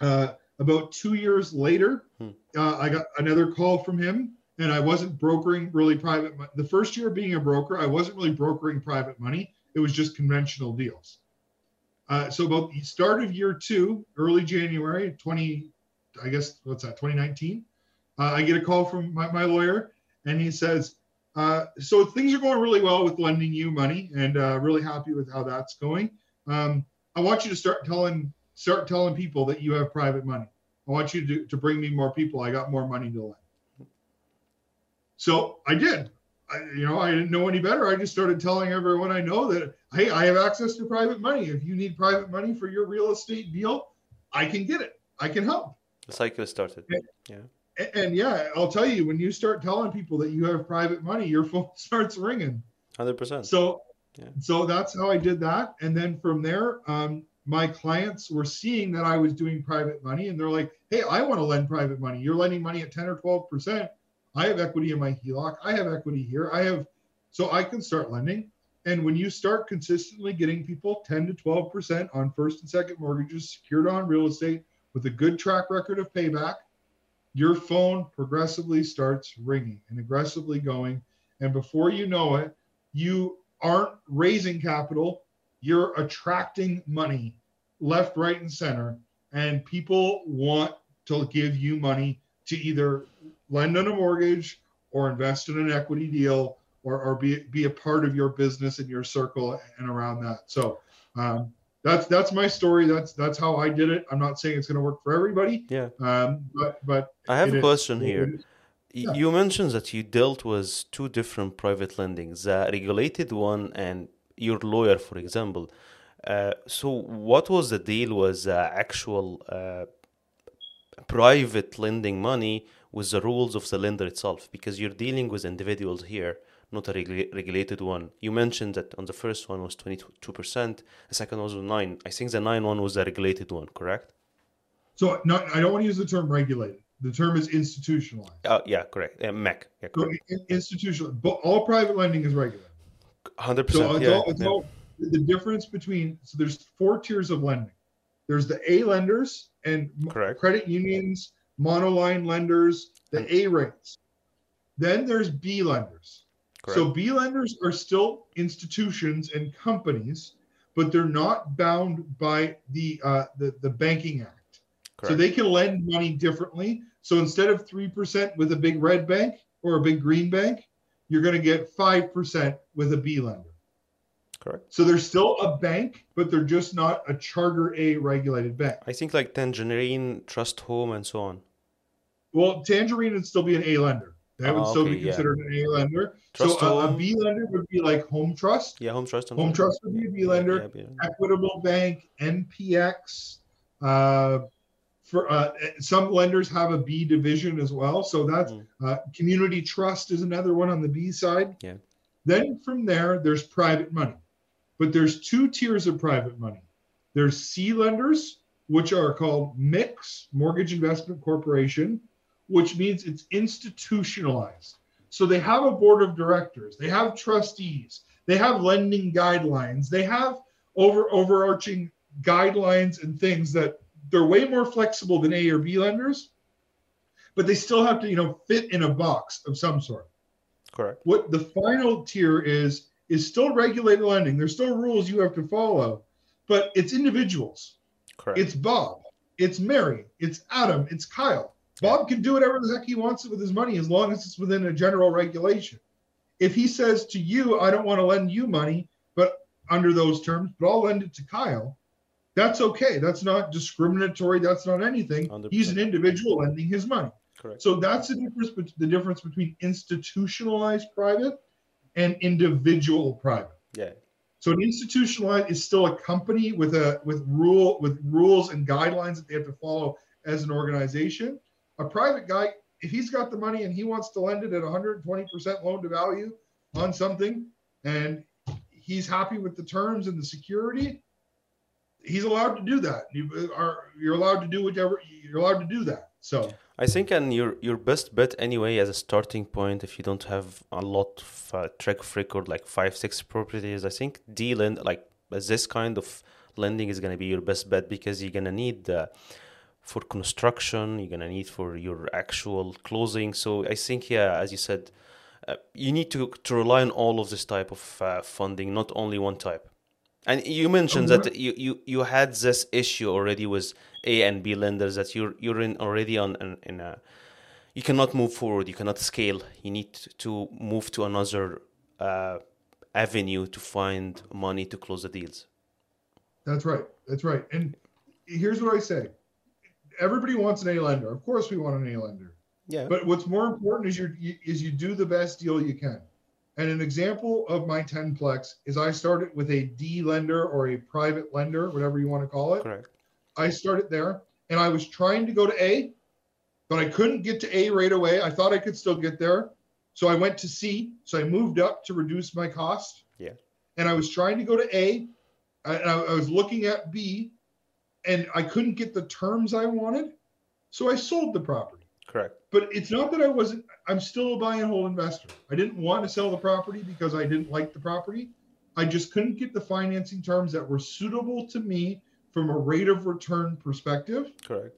Uh, about two years later, Hmm. uh, I got another call from him, and I wasn't brokering really private. Mo- the first year of being a broker, I wasn't really brokering private money. It was just conventional deals. Uh, so about the start of year two, early January 20, I guess what's that, 2019, uh, I get a call from my, my lawyer, and he says, uh, so things are going really well with lending you money, and uh, really happy with how that's going. Um, I want you to start telling start telling people that you have private money. I want you to to bring me more people. I got more money to lend. So I did. I, you know, I didn't know any better. I just started telling everyone I know that hey, I have access to private money. If you need private money for your real estate deal, I can get it. I can help. The cycle started. A- And, yeah, I'll tell you, when you start telling people that you have private money, your phone starts ringing. Hundred percent. So, Yeah. so that's how I did that. And then from there, um, my clients were seeing that I was doing private money and they're like, hey, I want to lend private money. You're lending money at 10 or 12%. I have equity in my HELOC. I have equity here. I have, so I can start lending. And when you start consistently getting people 10 to 12% on first and second mortgages secured on real estate with a good track record of payback, your phone progressively starts ringing and aggressively going. And before you know it, you aren't raising capital, you're attracting money left, right, and center. And people want to give you money to either lend on a mortgage or invest in an equity deal or, or be, be a part of your business and your circle and around that. So um, that's that's my story. That's that's how I did it. I'm not saying it's going to work for everybody. Yeah. Um, but but I have a question here. is- Y- Yeah. You mentioned that you dealt with two different private lendings, the regulated one and your lawyer, for example. Uh, so, what was the deal with the actual uh, private lending money with the rules of the lender itself? Because you're dealing with individuals here, not a regula- regulated one. You mentioned that on the first one was 22%, the second was 9 I think the 9 one was the regulated one, correct? So not, I don't want to use the term regulated. The term is institutionalized. Oh, yeah, correct. Uh, MEC, yeah, So correct. institutional, but all private lending is regulated. 100%. So yeah, all, yeah. all the difference between so there's four tiers of lending. There's the A lenders and Correct. credit unions, monoline lenders, the A rates. Then there's B lenders. correct. So B lenders are still institutions and companies, but they're not bound by the uh, the, the banking act. So they can lend money differently. So instead of 3% with a big red bank or a big green bank, you're going to get 5% with a B lender. Correct. So they're still a bank, but they're just not a charter A regulated bank. I think like Tangerine, Trust Home, and so on. Well, Tangerine would still be an A lender. That would Oh, still okay, be yeah. considered an A lender. Trust so a, a Home. B lender would be like Home Trust. Yeah, Home Trust. and Home. Trust would be a B lender. Yeah, yeah, Equitable Bank, NPX. Uh, for uh, some lenders have a B division as well, so that's Mm. uh, Community Trust is another one on the B side. Yeah. Then from there, there's private money, but there's two tiers of private money. There's C lenders, which are called MICs Mortgage Investment Corporation, which means it's institutionalized. So they have a board of directors, they have trustees, they have lending guidelines, they have over overarching guidelines and things that they're way more flexible than A or B lenders, but they still have to, you know, fit in a box of some sort. Correct. What the final tier is is still regulated lending. There's still rules you have to follow, but it's individuals. Correct. It's Bob, it's Mary, it's Adam, it's Kyle. Bob can do whatever the heck he wants with his money as long as it's within a general regulation. If he says to you, I don't want to lend you money, but under those terms, but I'll lend it to Kyle, that's okay. That's not discriminatory. That's not anything. He's an individual lending his money. Correct. So that's the difference, the difference between institutionalized private and individual private. yeah. So an institutionalized is still a company with a with rule with rules and guidelines that they have to follow as an organization. A private guy, if he's got the money and he wants to lend it at 120% loan to value on something, and he's happy with the terms and the security, he's allowed to do that. You uh, are you're allowed to do whatever you're allowed to do that. So I think and your your best bet anyway as a starting point if you don't have a lot of uh, track record like five six properties I think D like this kind of lending is gonna be your best bet because you're gonna need uh, for construction you're gonna need for your actual closing. So I think yeah as you said uh, you need to to rely on all of this type of uh, funding not only one type and you mentioned Oh, that you, you, you had this issue already with A and B lenders that you're you're in already on in, in a you cannot move forward, you cannot scale. You need to move to another uh, avenue to find money to close the deals. That's right. That's right. And here's what I say. Everybody wants an A lender. Of course we want an A lender. Yeah. But what's more important is you is you do the best deal you can. And an example of my 10plex is I started with a D lender or a private lender, whatever you want to call it. Correct. I started there and I was trying to go to A, but I couldn't get to A right away. I thought I could still get there. So I went to C. So I moved up to reduce my cost. Yeah. And I was trying to go to A. I, I I was looking at B and I couldn't get the terms I wanted, so I sold the property. Correct. But it's not that I wasn't. I'm still a buy and hold investor. I didn't want to sell the property because I didn't like the property. I just couldn't get the financing terms that were suitable to me from a rate of return perspective. Correct.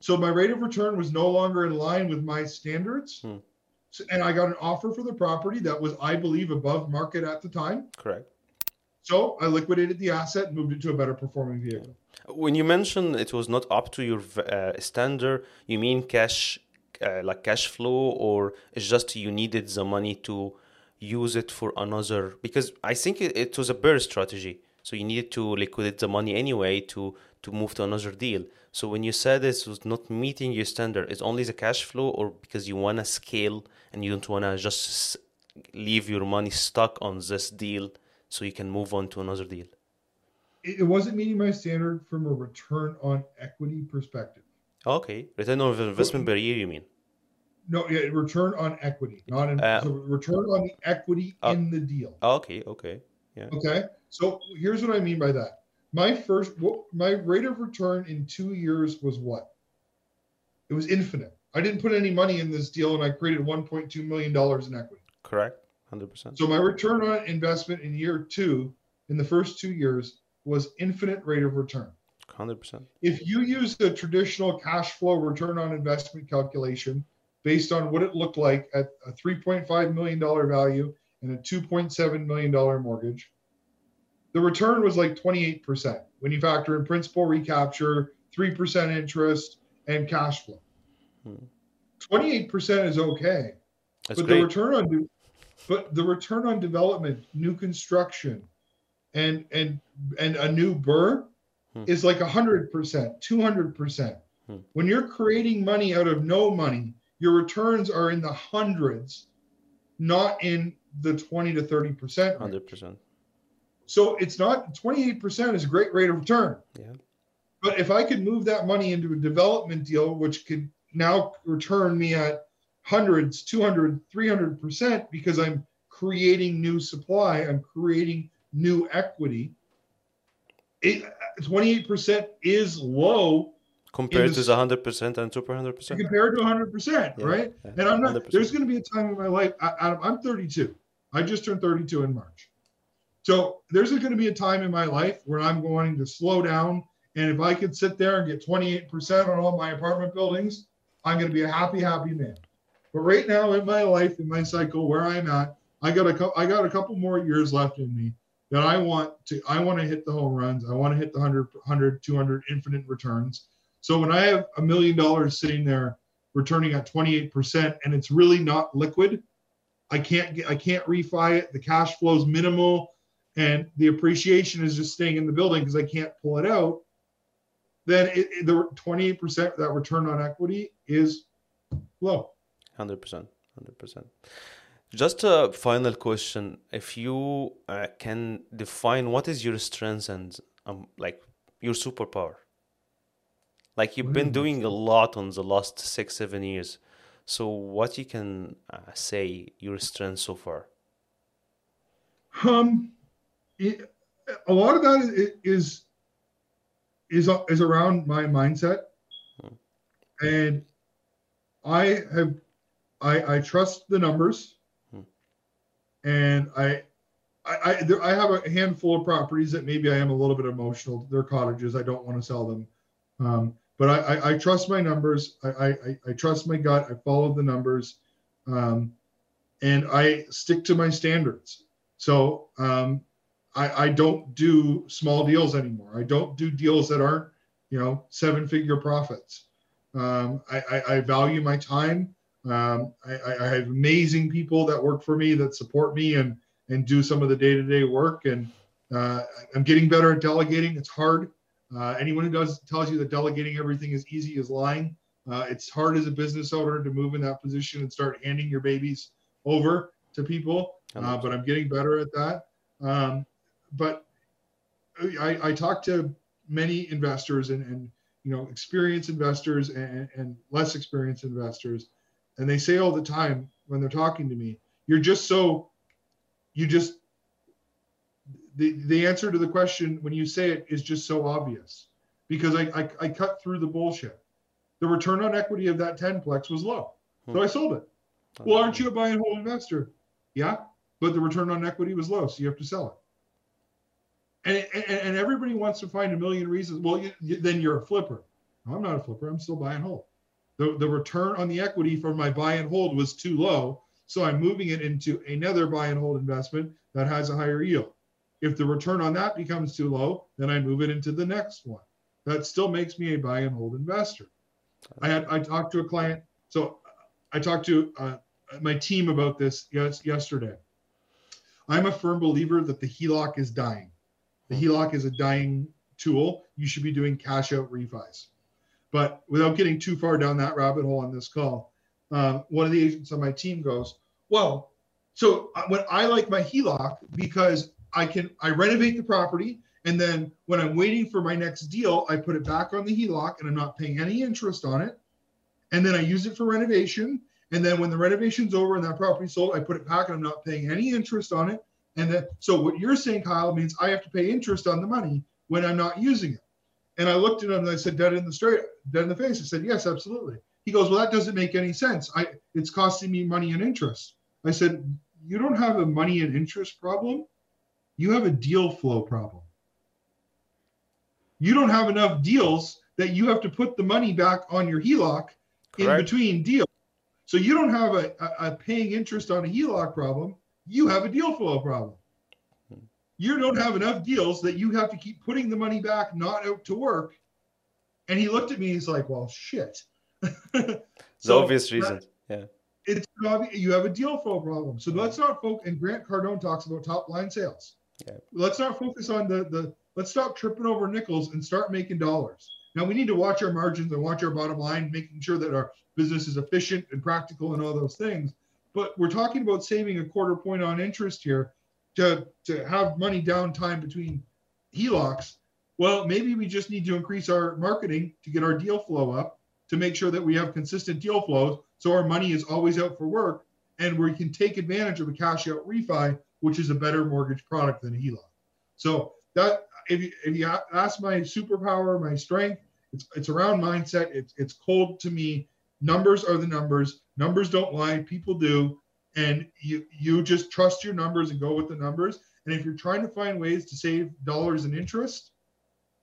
So my rate of return was no longer in line with my standards. Hmm. So, and I got an offer for the property that was, I believe, above market at the time. Correct. So I liquidated the asset and moved it to a better performing vehicle. When you mention it was not up to your uh, standard, you mean cash, uh, like cash flow, or it's just you needed the money to use it for another? Because I think it, it was a bear strategy, so you needed to liquidate the money anyway to to move to another deal. So when you said this was not meeting your standard, it's only the cash flow, or because you wanna scale and you don't wanna just leave your money stuck on this deal, so you can move on to another deal. It, wasn't meeting my standard from a return on equity perspective. Okay, return on investment per year, you mean? No, yeah, return on equity, not in, Uh, so return on the equity uh, in the deal. Okay, okay, yeah. Okay, so here's what I mean by that. My first, what, my rate of return in two years was what? It was infinite. I didn't put any money in this deal, and I created 1.2 million dollars in equity. correct, hundred percent. So my return on investment in year two, in the first two years, was infinite rate of return. Hundred percent. If you use the traditional cash flow return on investment calculation based on what it looked like at a 3.5 million dollar value and a 2.7 million dollar mortgage, the return was like 28% when you factor in principal recapture, 3% interest, and cash flow. Hmm. 28% is okay. That's but great. the return on but the return on development, new construction, and and and a new BRRRR Hmm. is like hundred percent, two hundred percent. Hmm. When you're creating money out of no money, your returns are in the hundreds, not in the twenty to thirty percent. Hundred percent. So it's not twenty eight percent is a great rate of return. Yeah. But if I could move that money into a development deal, which could now return me at hundreds, 200, 300% because I'm creating new supply, I'm creating new equity. It, 28% is low Compared the to the hundred percent and super hundred percent. compared to 100%, Yeah, right? yeah, And I'm not, 100%. there's going to be a time in my life, I- I'm 32. I just turned 32 in March. So there's going to be a time in my life where I'm going to slow down. And if I could sit there and get 28% on all my apartment buildings, I'm going to be a happy, happy man. But right now in my life, in my cycle, where I'm at, I got a I got a couple more years left in me that I want to I want to hit the home runs. I want to hit the 100, 100, 200 infinite returns. So when I have a million dollars sitting there returning at 28% and it's really not liquid, I can't get I can't refi it. The cash flow is minimal and the appreciation is just staying in the building because I can't pull it out. Then it, it- the 28% that return on equity is low. Hundred percent. Hundred percent. Just a final question: If you uh, can define what is your strengths and um, like your superpower, like you've been doing a lot on the last six seven years, so what you can uh, say your strength so far? Um, it, a lot of that is is is, is around my mindset, Hmm. and I have I I trust the numbers, Hmm. and I. I, I, there, I have a handful of properties that maybe I am a little bit emotional. They're cottages. I don't want to sell them. Um, but I, I, I trust my numbers. I, I, I- I trust my gut. I follow the numbers. Um, and I stick to my standards. So um, I, I don't do small deals anymore. I don't do deals that aren't, you know, seven figure profits. Um, I, I, I value my time. Um, I, I have amazing people that work for me that support me and and do some of the day to day work. And uh, I'm getting better at delegating. It's hard. Uh, anyone who does tells you that delegating everything is easy is lying. Uh, it's hard as a business owner to move in that position and start handing your babies over to people. Uh, but I'm getting better at that. Um, but I, I talk to many investors and, and you know experienced investors and, and less experienced investors, and they say all the time when they're talking to me, "You're just so, you just." The, the answer to the question when you say it is just so obvious because I, I, I cut through the bullshit. The return on equity of that 10plex was low. So I sold it. Well, aren't you a buy and hold investor? Yeah, but the return on equity was low, so you have to sell it. And, and, and everybody wants to find a million reasons. Well, you, you, then you're a flipper. No, I'm not a flipper. I'm still buy and hold. The, the return on the equity for my buy and hold was too low. So I'm moving it into another buy and hold investment that has a higher yield. If the return on that becomes too low, then I move it into the next one. That still makes me a buy and hold investor. I had I talked to a client. So I talked to uh, my team about this yes, yesterday. I'm a firm believer that the HELOC is dying. The HELOC is a dying tool. You should be doing cash out refis. But without getting too far down that rabbit hole on this call, um, one of the agents on my team goes, "Well, so uh, when I like my HELOC because I can I renovate the property and then when I'm waiting for my next deal, I put it back on the HELOC and I'm not paying any interest on it. And then I use it for renovation. And then when the renovation's over and that property sold, I put it back and I'm not paying any interest on it. And then, so what you're saying, Kyle, means I have to pay interest on the money when I'm not using it. And I looked at him and I said, dead in the straight, dead in the face. I said, yes, absolutely. He goes, well, that doesn't make any sense. I, it's costing me money and interest. I said, you don't have a money and interest problem. You have a deal flow problem. You don't have enough deals that you have to put the money back on your HELOC in between deals. So you don't have a, a, a paying interest on a HELOC problem. You have a deal flow problem. You don't have enough deals that you have to keep putting the money back, not out to work. And he looked at me. He's like, "Well, shit." The obvious uh, reason. Yeah. it's obvi- you have a deal flow problem. So let's not focus. And Grant Cardone talks about top line sales. Yeah. Let's not focus on the the. Let's stop tripping over nickels and start making dollars. Now we need to watch our margins and watch our bottom line, making sure that our business is efficient and practical and all those things. But we're talking about saving a quarter point on interest here to to have money downtime between HELOCs. Well, maybe we just need to increase our marketing to get our deal flow up to make sure that we have consistent deal flows so our money is always out for work and we can take advantage of a cash out refi, which is a better mortgage product than a HELOC. So that if you, if you ask my superpower, my strength, it's it's around mindset. It's it's cold to me. Numbers are the numbers. Numbers don't lie. People do. And you you just trust your numbers and go with the numbers. And if you're trying to find ways to save dollars in interest,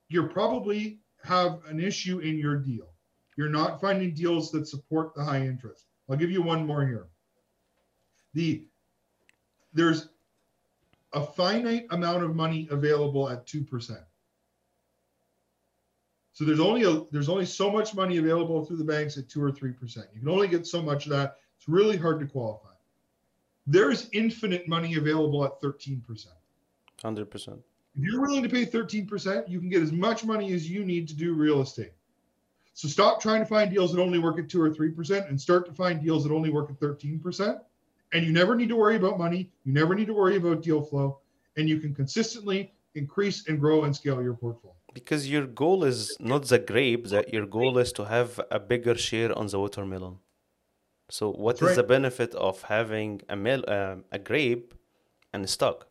you're probably have an issue in your deal. You're not finding deals that support the high interest. I'll give you one more here. The there's a finite amount of money available at 2%. So there's only a there's only so much money available through the banks at 2 or 3%. You can only get so much of that. It's really hard to qualify. There's infinite money available at 13%. 100%. If you're willing to pay 13%, you can get as much money as you need to do real estate. So stop trying to find deals that only work at 2 or 3% and start to find deals that only work at 13%. And you never need to worry about money. You never need to worry about deal flow. And you can consistently increase and grow and scale your portfolio. Because your goal is not the grape, that your goal is to have a bigger share on the watermelon. So what is That's the right. benefit of having a mel um, a grape and a stock?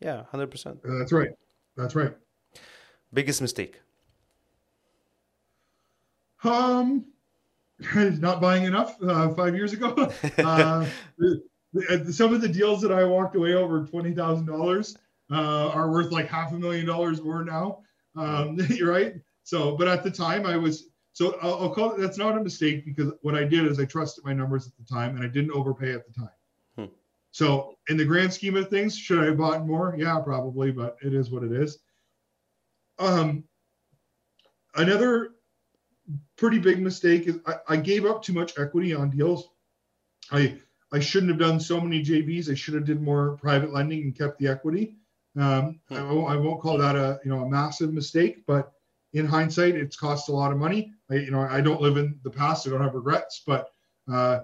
Yeah, 100%. Uh, that's right. That's right. Biggest mistake. Um, not buying enough uh, five years ago. uh, the- the- some of the deals that I walked away over twenty thousand dollars uh, are worth like half a million dollars more now. Um, right. So, but at the time, I was so I'll, I'll call it. That's not a mistake because what I did is I trusted my numbers at the time and I didn't overpay at the time. Hmm. So, in the grand scheme of things, should I have bought more? Yeah, probably, but it is what it is. Um, another pretty big mistake is I, I gave up too much equity on deals. I I shouldn't have done so many JVs. I should have did more private lending and kept the equity. Um, I, won't, I won't call that a you know a massive mistake, but in hindsight, it's cost a lot of money. I, you know I don't live in the past. I don't have regrets, but uh,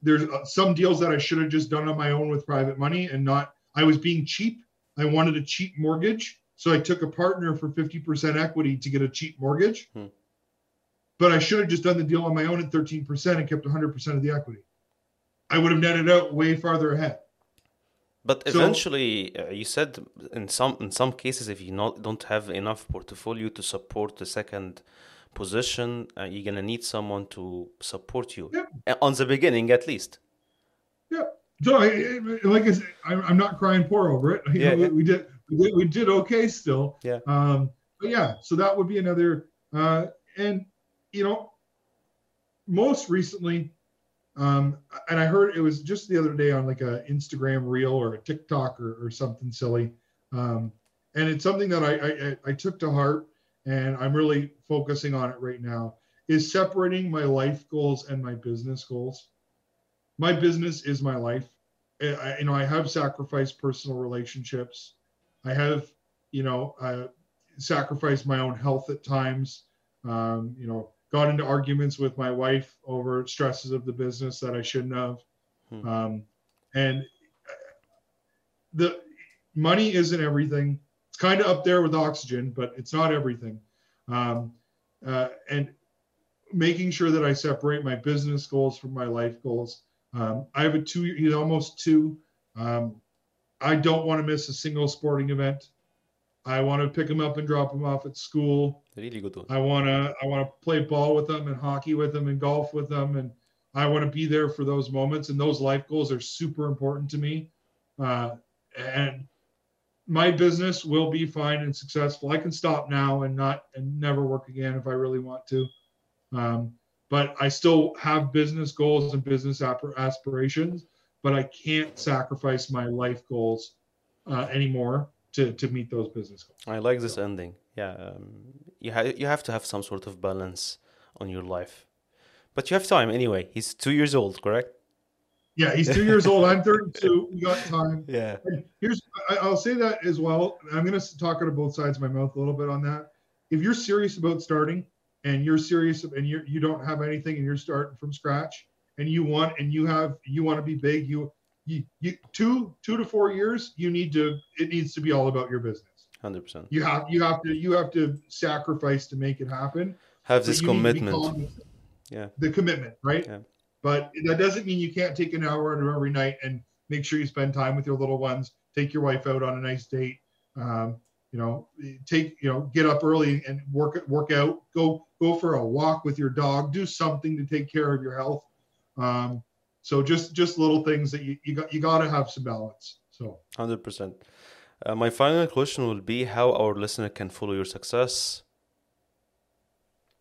there's uh, some deals that I should have just done on my own with private money and not. I was being cheap. I wanted a cheap mortgage, so I took a partner for 50% equity to get a cheap mortgage. Hmm. But I should have just done the deal on my own at 13% and kept 100% of the equity. I would have netted out way farther ahead. But So- eventually, uh, you said in some in some cases, if you not don't have enough portfolio to support the second position, uh, you're gonna need someone to support you Yeah. Uh, on the beginning, at least. Yeah. So, I, I- like I said, I'm, I'm not crying poor over it. You Yeah, know, yeah. We, did we did we did okay still. Yeah. Um, but yeah, so that would be another. Uh, and you know, most recently, um, and I heard it was just the other day on like a Instagram reel or a TikTok or, or something silly. Um, and it's something that I, I I- took to heart, and I'm really focusing on it right now. Is separating my life goals and my business goals my business is my life. I- you know, I have sacrificed personal relationships. I have, you know, uh, sacrificed my own health at times. Um, you know, got into arguments with my wife over stresses of the business that I shouldn't have. Hmm. Um, and the money isn't everything. It's kind of up there with oxygen, but it's not everything. Um, uh, and making sure that I separate my business goals from my life goals. Um, I have a two, he's almost two. Um, I don't want to miss a single sporting event. I want to pick them up and drop them off at school. Really good one. I want to I want to play ball with them and hockey with them and golf with them and I want to be there for those moments and those life goals are super important to me. Uh, and my business will be fine and successful. I can stop now and not and never work again if I really want to. Um, but I still have business goals and business aspirations, but I can't sacrifice my life goals uh, anymore to to meet those business goals. I like this ending. Yeah, um, you ha- you have to have some sort of balance on your life, but you have time anyway. He's two years old, correct? Yeah, he's two years old. I'm 32. We got time. Yeah. And here's I, I'll say that as well. I'm going to talk out of both sides of my mouth a little bit on that. If you're serious about starting and you're serious and you you don't have anything and you're starting from scratch and you want and you have you want to be big, you you, you two two to four years, you need to it needs to be all about your business. Hundred percent. You have you have to you have to sacrifice to make it happen. Have this you need to be commitment. Yeah. The commitment, right? Yeah. But that doesn't mean you can't take an hour out of every night and make sure you spend time with your little ones. Take your wife out on a nice date. Um, you know, take you know, get up early and work work out. Go go for a walk with your dog. Do something to take care of your health. Um, so just just little things that you, you got you got to have some balance. So Hundred percent. Uh, my final question will be how our listener can follow your success.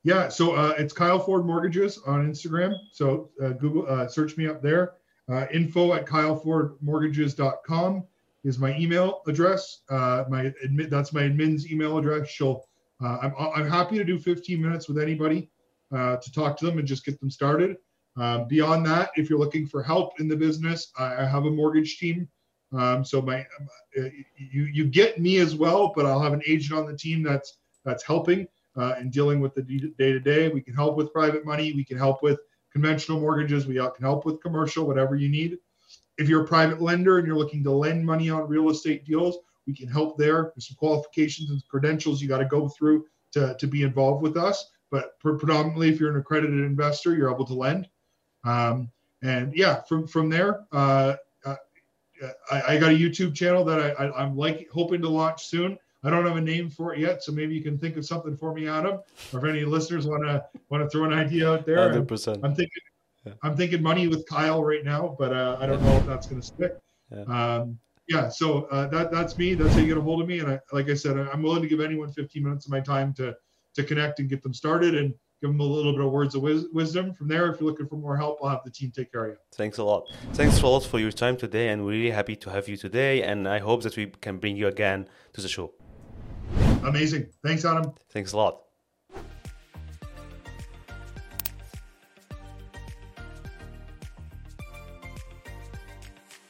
Yeah, so uh, it's Kyle Ford Mortgages on Instagram. So uh, Google, uh, search me up there. Uh, info at kylefordmortgages.com is my email address. Uh, my admit that's my admin's email address. She'll. Uh, I'm I'm happy to do 15 minutes with anybody uh, to talk to them and just get them started. Um, beyond that, if you're looking for help in the business, I, have a mortgage team. Um, so my uh, you you get me as well, but I'll have an agent on the team that's that's helping uh, and dealing with the day to day. We can help with private money. We can help with conventional mortgages. We can help with commercial, whatever you need. If you're a private lender and you're looking to lend money on real estate deals, we can help there. There's some qualifications and credentials you got to go through to, to be involved with us. But predominantly, if you're an accredited investor, you're able to lend. Um, and yeah, from from there, uh, uh, I, I got a YouTube channel that I, I, I'm like hoping to launch soon. I don't have a name for it yet, so maybe you can think of something for me, Adam. Or if any listeners want to want to throw an idea out there, Hundred I'm, percent. I'm thinking Yeah. I'm thinking money with Kyle right now, but uh, I don't know if that's going to stick. Yeah. Um, yeah, so uh, that that's me. That's how you get a hold of me. And I, like I said, I'm willing to give anyone 15 minutes of my time to to connect and get them started and give them a little bit of words of wis- wisdom. From there, if you're looking for more help, I'll have the team take care of you. Thanks a lot. Thanks a lot for your time today, and we're really happy to have you today. And I hope that we can bring you again to the show. Amazing. Thanks, Adam. Thanks a lot.